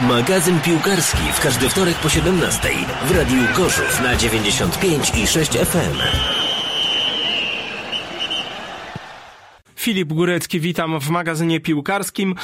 Magazyn piłkarski w każdy wtorek po 17 w Radiu Gorzów na 95 i 6 FM. Filip Górecki, witam w magazynie piłkarskim.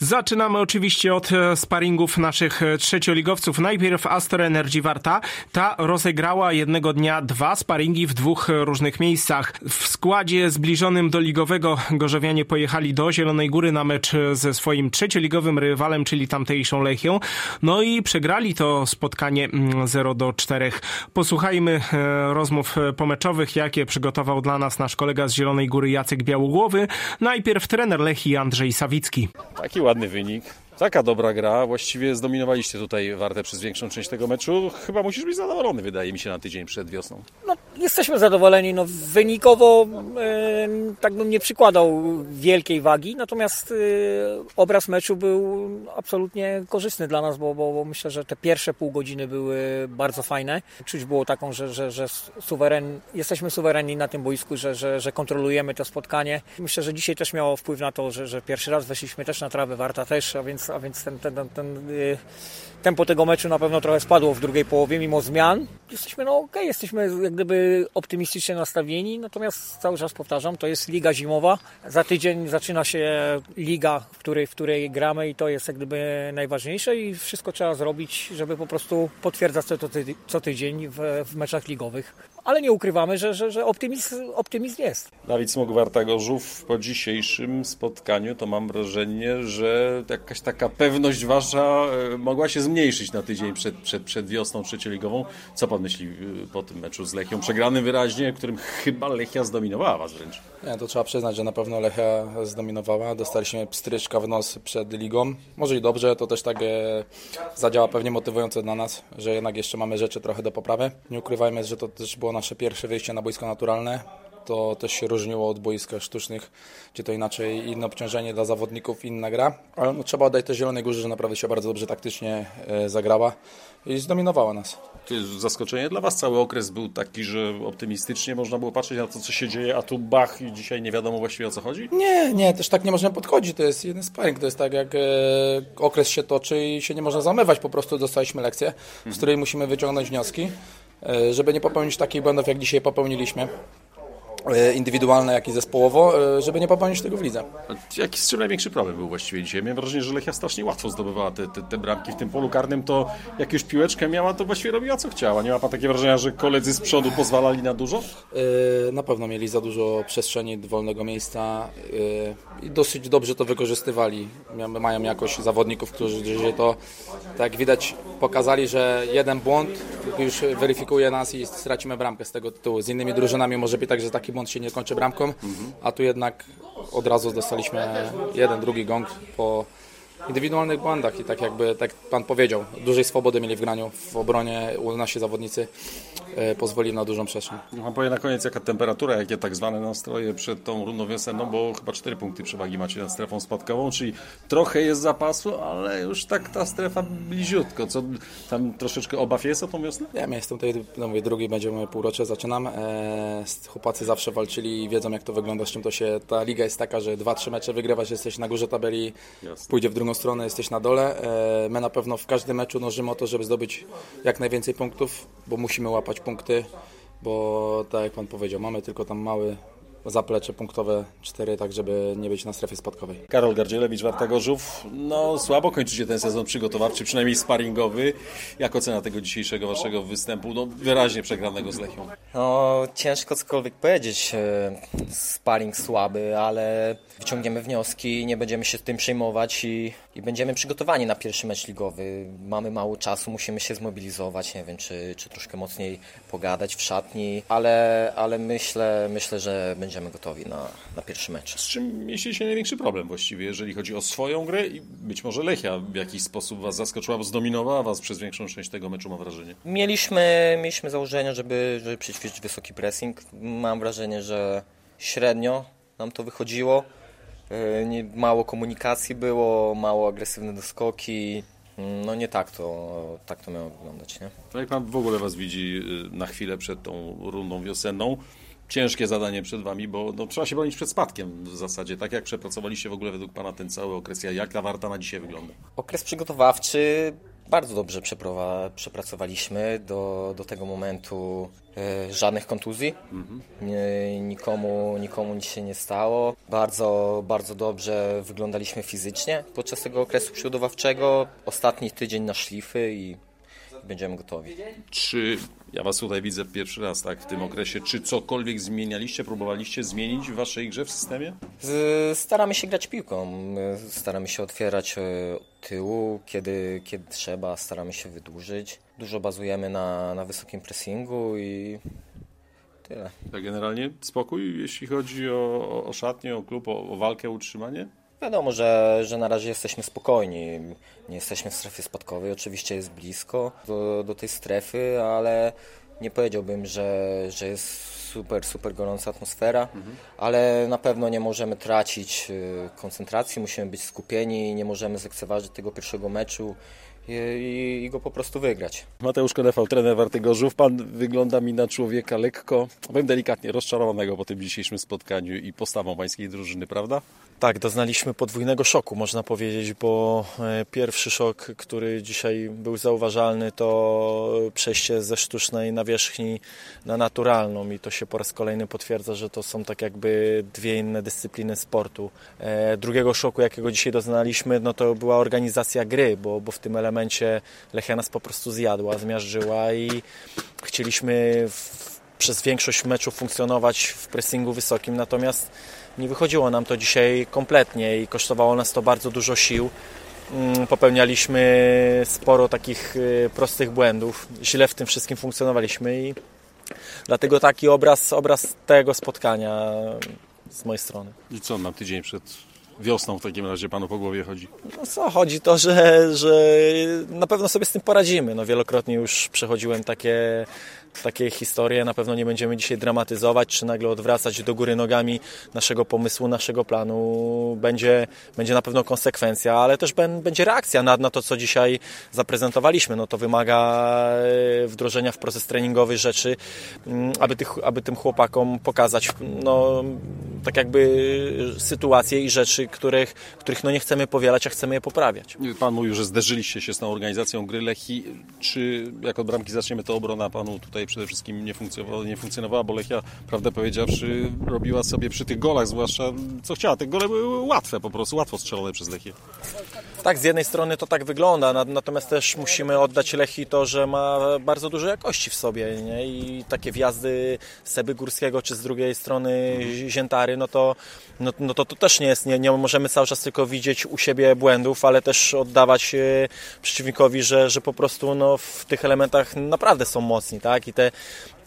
Zaczynamy oczywiście od e, sparingów naszych e, trzecioligowców. Najpierw Astor Energy Warta. Ta rozegrała jednego dnia dwa sparingi w dwóch e, różnych miejscach. W składzie zbliżonym do ligowego Gorzowianie pojechali do Zielonej Góry na mecz ze swoim trzecioligowym rywalem, czyli tamtejszą Lechią. No i przegrali to spotkanie 0 mm, do 4. Posłuchajmy rozmów pomeczowych, jakie przygotował dla nas nasz kolega z Zielonej Góry Jacek Białogłowy. Najpierw trener Lechi Andrzej Sawicki. Ładny wynik. Taka dobra gra, właściwie zdominowaliście tutaj Wartę przez większą część tego meczu. Chyba musisz być zadowolony, wydaje mi się, na tydzień przed wiosną. No, jesteśmy zadowoleni. No, wynikowo tak bym nie przykładał wielkiej wagi, natomiast e, obraz meczu był absolutnie korzystny dla nas, bo, bo, bo, myślę, że te pierwsze pół godziny były bardzo fajne. Czuć było taką, że, że, że suweren, jesteśmy suwerenni na tym boisku, że, że, że kontrolujemy to spotkanie. Myślę, że dzisiaj też miało wpływ na to, że, że pierwszy raz weszliśmy też na trawę, Warta też, a więc a więc ten, ten, ten, ten y, tempo tego meczu na pewno trochę spadło w drugiej połowie, mimo zmian. Jesteśmy, no okej, okay, jesteśmy jak gdyby optymistycznie nastawieni, natomiast cały czas powtarzam, to jest liga zimowa. Za tydzień zaczyna się liga, w której, w której gramy i to jest jak gdyby najważniejsze i wszystko trzeba zrobić, żeby po prostu potwierdzać to co tydzień w, w meczach ligowych ale nie ukrywamy, że, że, że optymizm, optymizm jest. Dawid Smok Warta Gorzów po dzisiejszym spotkaniu to mam wrażenie, że jakaś taka pewność wasza e, mogła się zmniejszyć na tydzień przed, przed, przed wiosną trzecioligową. Co pan myśli e, po tym meczu z Lechią? Przegranym wyraźnie, którym chyba Lechia zdominowała was wręcz. Nie, to trzeba przyznać, że na pewno Lechia zdominowała. Dostaliśmy pstryczka w nos przed ligą. Może i dobrze, to też tak e, zadziała pewnie motywujące dla nas, że jednak jeszcze mamy rzeczy trochę do poprawy. Nie ukrywajmy, że to też było nasze pierwsze wyjście na boisko naturalne. To też się różniło od boiska sztucznych, gdzie to inaczej inne obciążenie dla zawodników, inna gra. Ale no, trzeba oddać też Zielonej Górze, że naprawdę się bardzo dobrze taktycznie e, zagrała i zdominowała nas. To jest zaskoczenie dla Was. Cały okres był taki, że optymistycznie można było patrzeć na to, co się dzieje, a tu bach i dzisiaj nie wiadomo właściwie o co chodzi? Nie, nie, też tak nie można podchodzić. To jest jeden sparring. To jest tak, jak e, okres się toczy i się nie można zamywać. Po prostu dostaliśmy lekcję, z której musimy wyciągnąć wnioski. E, żeby nie popełnić takich błędów, jak dzisiaj popełniliśmy indywidualne, jak i zespołowo, e, żeby nie popełnić tego w lidze. Jaki z czym największy problem był właściwie dzisiaj? Miałem wrażenie, że Lechia strasznie łatwo zdobywała te, te, te, bramki w tym polu karnym, to jak już piłeczkę miała, to właściwie robiła co chciała. Nie ma pan takie wrażenia, że koledzy z przodu pozwalali na dużo? Na pewno mieli za dużo przestrzeni, wolnego miejsca i dosyć dobrze to wykorzystywali. Mają jakoś zawodników, którzy to, tak jak widać, pokazali, że jeden błąd już weryfikuje nas i stracimy bramkę z tego tytułu. Z innymi drużynami może być tak, że taki błąd się nie kończy bramką, a tu jednak od razu dostaliśmy jeden, drugi gong po indywidualnych błędach i tak jakby, tak Pan powiedział, dużej swobody mieli w graniu w obronie, u nasi zawodnicy e, pozwolili na dużą przestrzeń. No, powie na koniec jaka temperatura, jakie tak zwane nastroje przed tą rundą wiosenną, bo chyba cztery punkty przewagi macie nad strefą spadkową, czyli trochę jest zapasu, ale już tak ta strefa bliziutko. Co tam troszeczkę obaw jest o tą wiosnę? Ja jestem tutaj, no mówię, drugi będziemy półrocze, zaczynam. E, chłopacy zawsze walczyli i wiedzą jak to wygląda, z czym to się, ta liga jest taka, że dwa, trzy mecze wygrywasz, jesteś na górze tabeli, Jasne. pójdzie w drugą stronę, jesteś na dole. E, my na pewno w każdym meczu dążymy o to, żeby zdobyć jak najwięcej punktów, bo musimy łapać punkty, bo tak jak Pan powiedział, mamy tylko tam mały zaplecze punktowe 4, tak żeby nie być na strefie spadkowej. Karol Gardzielewicz, Warta Gorzów. No słabo kończycie ten sezon przygotowawczy, przynajmniej sparingowy. Jak ocena tego dzisiejszego waszego występu? No wyraźnie przegranego z Lechią. No ciężko cokolwiek powiedzieć. E, Sparing słaby, ale wyciągniemy wnioski, nie będziemy się tym przejmować i, i będziemy przygotowani na pierwszy mecz ligowy. Mamy mało czasu, musimy się zmobilizować, nie wiem, czy, czy troszkę mocniej pogadać w szatni, ale, ale myślę, myślę, że będziemy gotowi na, na pierwszy mecz. Z czym mieści się największy problem właściwie, jeżeli chodzi o swoją grę i być może Lechia w jakiś sposób Was zaskoczyła, bo zdominowała Was przez większą część tego meczu, mam wrażenie. Mieliśmy, mieliśmy założenie, żeby, żeby wysoki pressing. Mam wrażenie, że średnio nam to wychodziło. Nie, mało komunikacji było, mało agresywne doskoki. No nie tak to, tak to miało wyglądać, nie? Jak Pan w ogóle Was widzi y, na chwilę przed tą rundą wiosenną, ciężkie zadanie przed Wami, bo no, trzeba się bronić przed spadkiem w zasadzie. Tak jak przepracowaliście w ogóle według Pana ten cały okres, jak ta Warta na dzisiaj wygląda? Okres przygotowawczy bardzo dobrze przepracowaliśmy do, do tego momentu. E, żadnych kontuzji, mhm. nie, nikomu, nikomu nic się nie stało. Bardzo, bardzo dobrze wyglądaliśmy fizycznie podczas tego okresu przygotowawczego. Ostatni tydzień na szlify i będziemy gotowi. Czy ja Was tutaj widzę pierwszy raz tak w tym okresie, czy cokolwiek zmienialiście, próbowaliście zmienić w Waszej grze w systemie? Staramy się grać piłką, staramy się otwierać e, od tyłu, kiedy, kiedy trzeba, staramy się wydłużyć. Dużo bazujemy na, na wysokim pressingu i tyle. Tak generalnie spokój, jeśli chodzi o, o szatnię, o klub, o, o walkę, utrzymanie? Wiadomo, że, że na razie jesteśmy spokojni. Nie jesteśmy w strefie spadkowej. Oczywiście jest blisko do, do tej strefy, ale nie powiedziałbym, że, że jest super, super gorąca atmosfera, mhm. ale na pewno nie możemy tracić y, koncentracji, musimy być skupieni, nie możemy zlekceważyć tego pierwszego meczu i, i, go po prostu wygrać. Mateusz Konefał, trener Warty Gorzów. Pan wygląda mi na człowieka lekko, powiem delikatnie, rozczarowanego po tym dzisiejszym spotkaniu i postawą pańskiej drużyny, prawda? Tak, doznaliśmy podwójnego szoku, można powiedzieć, bo e, pierwszy szok, który dzisiaj był zauważalny, to przejście ze sztucznej nawierzchni na naturalną i to się po raz kolejny potwierdza, że to są tak jakby dwie inne dyscypliny sportu. E, drugiego szoku, jakiego dzisiaj doznaliśmy, no to była organizacja gry, bo, bo w tym elemencie Lechia nas po prostu zjadła, zmiażdżyła i chcieliśmy w, przez większość meczu funkcjonować w pressingu wysokim, natomiast nie wychodziło nam to dzisiaj kompletnie i kosztowało nas to bardzo dużo sił. Mm, popełnialiśmy sporo takich y, prostych błędów. Źle w tym wszystkim funkcjonowaliśmy i dlatego taki obraz, obraz tego spotkania z mojej strony. I co na tydzień przed wiosną w takim razie panu po głowie chodzi? No co, chodzi to, że, że na pewno sobie z tym poradzimy. No, wielokrotnie już przechodziłem takie takie historie. Na pewno nie będziemy dzisiaj dramatyzować, czy nagle odwracać do góry nogami naszego pomysłu, naszego planu. Będzie, będzie na pewno konsekwencja, ale też będzie reakcja na, na to, co dzisiaj zaprezentowaliśmy. No to wymaga e, wdrożenia w proces treningowy rzeczy, mm, aby, tych, aby tym chłopakom pokazać no, tak jakby sytuacje i rzeczy, których, których no nie chcemy powielać, a chcemy je poprawiać. Pan mówił, że zderzyliście się z tą organizacją gry Lechi. Czy jak od bramki zaczniemy, to obrona panu tutaj przede wszystkim nie funkcjonowała, nie funkcjonowała bo Lechia, prawdę powiedziawszy, robiła sobie przy tych golach, zwłaszcza co chciała. Te gole były łatwe po prostu, łatwo strzelone przez Lechię. Tak, z jednej strony to tak wygląda, natomiast też musimy oddać Lechi to, że ma bardzo dużo jakości w sobie nie? i takie wjazdy Seby Górskiego czy z drugiej strony Ziętary, no to, no, no to, to też nie jest, nie, nie możemy cały czas tylko widzieć u siebie błędów, ale też oddawać e, przeciwnikowi, że, że po prostu no, w tych elementach naprawdę są mocni, tak? I te,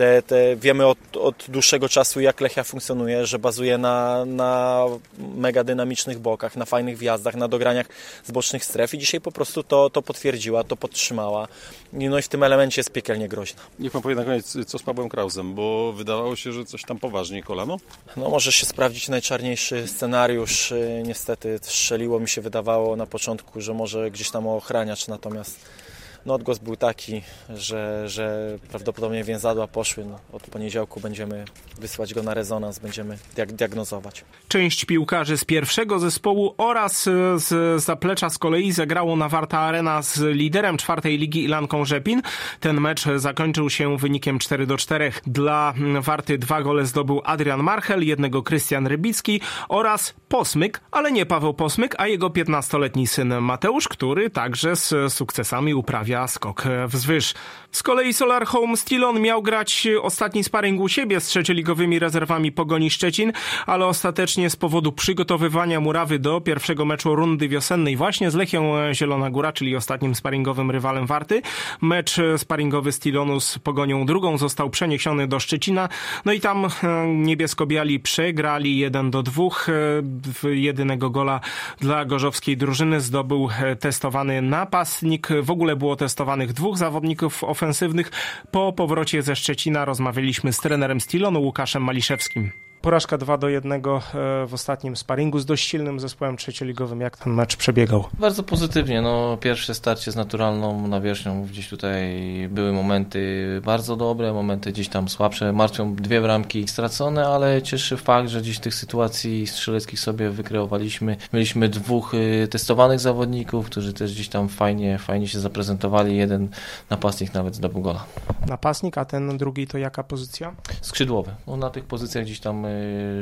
te, te wiemy od, od dłuższego czasu, jak Lechia funkcjonuje, że bazuje na, na mega dynamicznych bokach, na fajnych wjazdach, na dograniach z bocznych stref i dzisiaj po prostu to, to potwierdziła, to podtrzymała. No i w tym elemencie jest piekielnie groźna. Niech Pan powie na koniec, co z Pawłem Krausem, bo wydawało się, że coś tam poważnie kolano? No może się sprawdzić najczarniejszy scenariusz. Niestety strzeliło mi się, wydawało na początku, że może gdzieś tam ochraniacz, natomiast no odgłos był taki, że, że prawdopodobnie więzadła poszły. No, od poniedziałku będziemy wysłać go na rezonans, będziemy diagnozować. Część piłkarzy z pierwszego zespołu oraz z zaplecza z kolei zagrało na Warta Arena z liderem czwartej ligi Ilanką Rzepin. Ten mecz zakończył się wynikiem 4 do 4. Dla Warty dwa gole zdobył Adrian Marchel, jednego Krystian Rybicki oraz Posmyk, ale nie Paweł Posmyk, a jego 15-letni syn Mateusz, który także z sukcesami uprawia stawia skok wzwyż. Z kolei Solar Home Stilon miał grać ostatni sparring u siebie z trzecioligowymi rezerwami Pogoni Szczecin, ale ostatecznie z powodu przygotowywania murawy do pierwszego meczu rundy wiosennej właśnie z Lechią Zielona Góra, czyli ostatnim sparingowym rywalem Warty, mecz sparingowy Stilonu z Pogonią drugą został przeniesiony do Szczecina, no i tam e, niebiesko-biali przegrali 1 do 2. E, jedynego gola dla gorzowskiej drużyny zdobył e, testowany napastnik. W ogóle było testowanych dwóch zawodników ofensywnych. Po powrocie ze Szczecina rozmawialiśmy z trenerem Stilonu Łukaszem Maliszewskim. Porażka 2 do 1 e, w ostatnim sparingu z dość silnym zespołem trzecioligowym. Jak ten mecz przebiegał? Bardzo pozytywnie. No, pierwsze starcie z naturalną nawierzchnią. Gdzieś tutaj były momenty bardzo dobre, momenty gdzieś tam słabsze. Martwią dwie bramki stracone, ale cieszy fakt, że gdzieś tych sytuacji strzeleckich sobie wykreowaliśmy. Mieliśmy dwóch y, testowanych zawodników, którzy też gdzieś tam fajnie, fajnie się zaprezentowali. Jeden napastnik nawet zdobył gola. Napastnik, a ten drugi to jaka pozycja? Skrzydłowy. No, na tych pozycjach gdzieś tam y,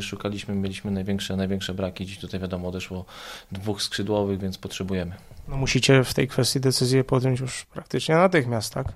szukaliśmy, mieliśmy największe, największe braki. Dziś tutaj wiadomo odeszło dwóch skrzydłowych, więc potrzebujemy. No musicie w tej kwestii decyzję podjąć już praktycznie natychmiast, tak?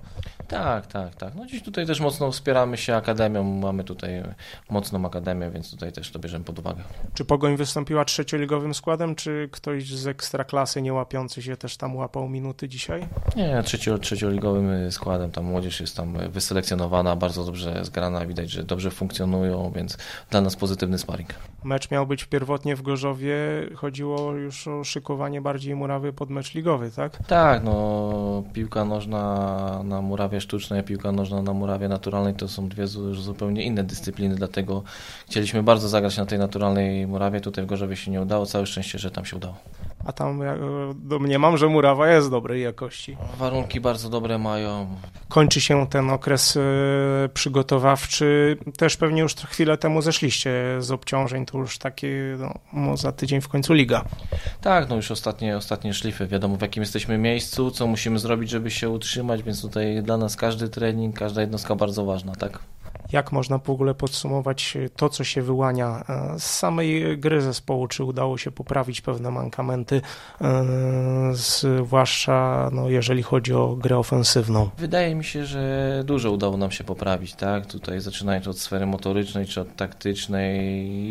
Tak, tak, tak. No dziś tutaj też mocno wspieramy się akademią, mamy tutaj mocną akademię, więc tutaj też to bierzemy pod uwagę. Czy Pogoń wystąpiła trzecioligowym składem, czy ktoś z ekstraklasy nie łapiący się też tam łapał minuty dzisiaj? Nie, trzecio, trzecioligowym składem, tam młodzież jest tam wyselekcjonowana, bardzo dobrze zgrana, widać, że dobrze funkcjonują, więc dla nas pozytywny sparring. Mecz miał być pierwotnie w Gorzowie, chodziło już o szykowanie bardziej murawy pod mecz ligowy, tak? Tak, no piłka nożna na murawie sztucznej, piłka nożna na murawie naturalnej to są dwie zupełnie inne dyscypliny, dlatego chcieliśmy bardzo zagrać na tej naturalnej murawie, tutaj w Gorzowie się nie udało, całe szczęście, że tam się udało. A tam ja domniemam, że murawa jest dobrej jakości. Warunki bardzo dobre mają. Kończy się ten okres e, przygotowawczy. Też pewnie już chwilę temu zeszliście z obciążeń, to już takie no, za tydzień w końcu liga. Tak, no już ostatnie, ostatnie szlify. Wiadomo w jakim jesteśmy miejscu, co musimy zrobić, żeby się utrzymać, więc tutaj dla nas każdy trening, każda jednostka bardzo ważna, tak? Jak można w ogóle podsumować to, co się wyłania e, z samej gry zespołu? Czy udało się poprawić pewne mankamenty, e, zwłaszcza no, jeżeli chodzi o grę ofensywną? Wydaje mi się, że dużo udało nam się poprawić, tak? Tutaj zaczynając od sfery motorycznej czy od taktycznej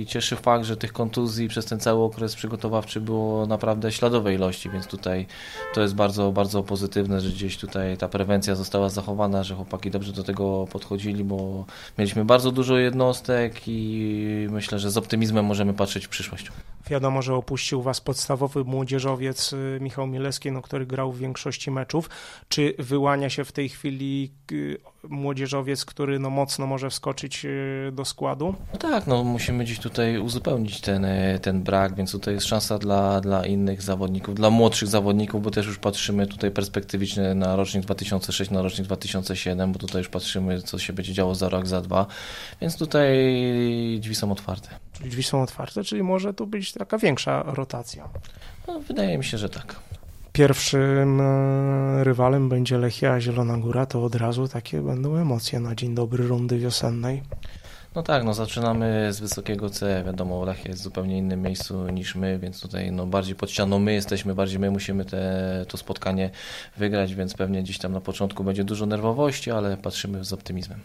i cieszy fakt, że tych kontuzji przez ten cały okres przygotowawczy było naprawdę śladowej ilości, więc tutaj to jest bardzo, bardzo pozytywne, że gdzieś tutaj ta prewencja została zachowana, że chłopaki dobrze do tego podchodzili, bo Mieliśmy bardzo dużo jednostek i myślę, że z optymizmem możemy patrzeć w przyszłość. Wiadomo, że opuścił Was podstawowy młodzieżowiec y, Michał Mileski, no, który grał w większości meczów. Czy wyłania się w tej chwili y, młodzieżowiec, który no, mocno może wskoczyć y, do składu? No tak, no, musimy dziś tutaj uzupełnić ten, ten brak, więc tutaj jest szansa dla, dla innych zawodników, dla młodszych zawodników, bo też już patrzymy tutaj perspektywicznie na rocznik 2006, na rocznik 2007, bo tutaj już patrzymy, co się będzie działo za rok, za dwa, więc tutaj drzwi są otwarte. Czyli drzwi są otwarte, czyli może tu być taka większa rotacja. No, wydaje mi się, że tak. Pierwszym e, rywalem będzie Lechia Zielona Góra, to od razu takie będą emocje na dzień dobry rundy wiosennej. No tak, no zaczynamy z wysokiego C, wiadomo, Lechia jest w zupełnie innym miejscu niż my, więc tutaj no bardziej pod ścianą my jesteśmy, bardziej my musimy te, to spotkanie wygrać, więc pewnie gdzieś tam na początku będzie dużo nerwowości, ale patrzymy z optymizmem.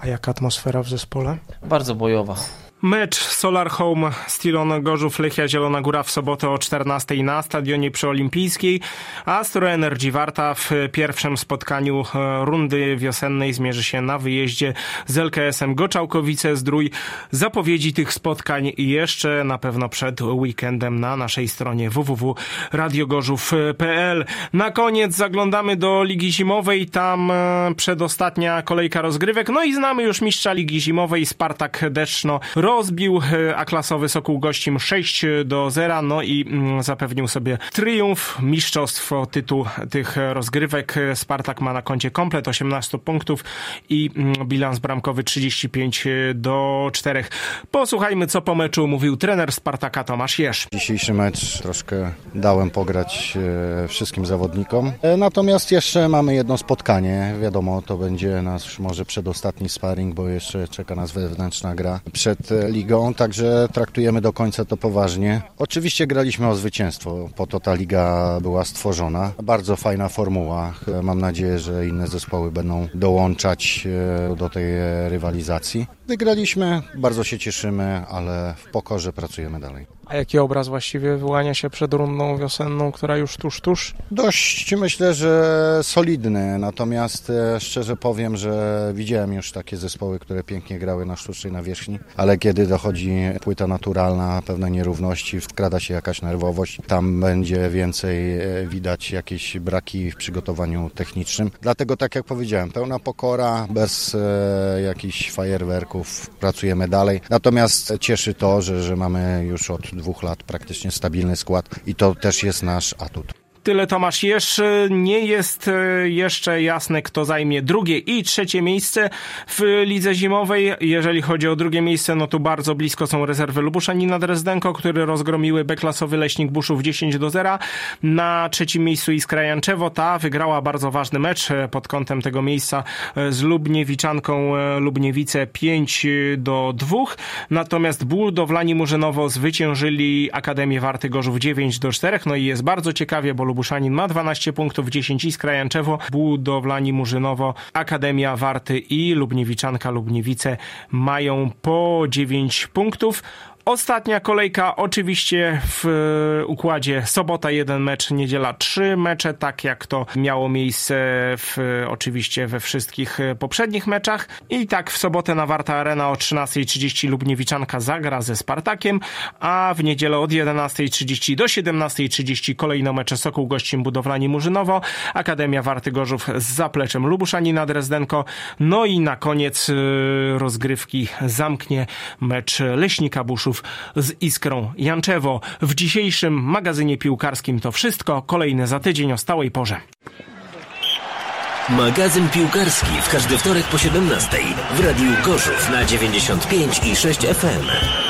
A jaka atmosfera w zespole? Bardzo bojowa. Mecz Solar Home Stilon Gorzów Lechia Zielona Góra w sobotę o 14 na stadionie przyolimpijskiej. Astro Energy Warta w pierwszym spotkaniu e, rundy wiosennej zmierzy się na wyjeździe z LKS-em Goczałkowice Zdrój. Zapowiedzi tych spotkań jeszcze na pewno przed weekendem na naszej stronie www.radiogorzów.pl. Na koniec zaglądamy do Ligi Zimowej. Tam e, przedostatnia kolejka rozgrywek. No i znamy już mistrza Ligi Zimowej Spartak Deszno rozbił e, A-klasowy Sokół Gościm 6 do 0, no i mm, zapewnił sobie triumf, mistrzostwo, tytuł tych rozgrywek. Spartak ma na koncie komplet 18 punktów i mm, bilans bramkowy 35 do 4. Posłuchajmy, co po meczu mówił trener Spartaka Tomasz Jesz. Dzisiejszy mecz troszkę dałem pograć e, wszystkim zawodnikom. E, natomiast jeszcze mamy jedno spotkanie. Wiadomo, to będzie nasz może przedostatni sparring, bo jeszcze czeka nas wewnętrzna gra przed ligą, także traktujemy do końca to poważnie. Oczywiście graliśmy o zwycięstwo, po to ta liga była stworzona. Bardzo fajna formuła. Mam nadzieję, że inne zespoły będą dołączać e, do tej rywalizacji. Wygraliśmy, bardzo się cieszymy, ale w pokorze pracujemy dalej. A jaki obraz właściwie wyłania się przed rundą wiosenną, która już tuż, tuż? Dość myślę, że solidny, natomiast e, szczerze powiem, że widziałem już takie zespoły, które pięknie grały na sztucznej nawierzchni, ale kiedy dochodzi płyta naturalna, pewne nierówności, wkrada się jakaś nerwowość, tam będzie więcej e, widać jakieś braki w przygotowaniu technicznym. Dlatego tak jak powiedziałem, pełna pokora, bez e, jakichś fajerwerków, pracujemy dalej. Natomiast cieszy to, że, że mamy już od dwóch lat praktycznie stabilny skład i to też jest nasz atut. Tyle Tomasz Jesz. Nie jest e, jeszcze jasne, kto zajmie drugie i trzecie miejsce w lidze zimowej. Jeżeli chodzi o drugie miejsce, no to bardzo blisko są rezerwy Lubuszanina Drezdenko, które rozgromiły beklasowy Leśnik Buszów 10 do 0. Na trzecim miejscu Iskra Janczewo. Ta wygrała bardzo ważny mecz e, pod kątem tego miejsca e, z Lubniewiczanką Lubniewice 5 do 2. Natomiast Budowlani Murzynowo zwyciężyli Akademię Warty Gorzów 9 do 4. No i jest bardzo ciekawie, bo Lubuszanin ma 12 punktów, 10 Iskra Janczewo, Budowlani Murzynowo, Akademia Warty i Lubniewiczanka Lubniewice mają po 9 punktów. Ostatnia kolejka oczywiście w e, układzie sobota jeden mecz, niedziela trzy mecze, tak jak to miało miejsce w, oczywiście we wszystkich e, poprzednich meczach. I tak w sobotę na Warta Arena o 13.30 Lubniewiczanka zagra ze Spartakiem, a w niedzielę od 11.30 do 17.30 kolejne mecze Sokół gościem Budowlani Murzynowo, Akademia Warty Gorzów z zapleczem Lubuszanina Drezdenko, no i na koniec e, rozgrywki zamknie mecz Leśnika Buszów z Iskrą Janczewo. W dzisiejszym magazynie piłkarskim to wszystko. Kolejne za tydzień o stałej porze. Magazyn piłkarski w każdy wtorek po 17 w Radiu Gorzów na 95 i 6 FM.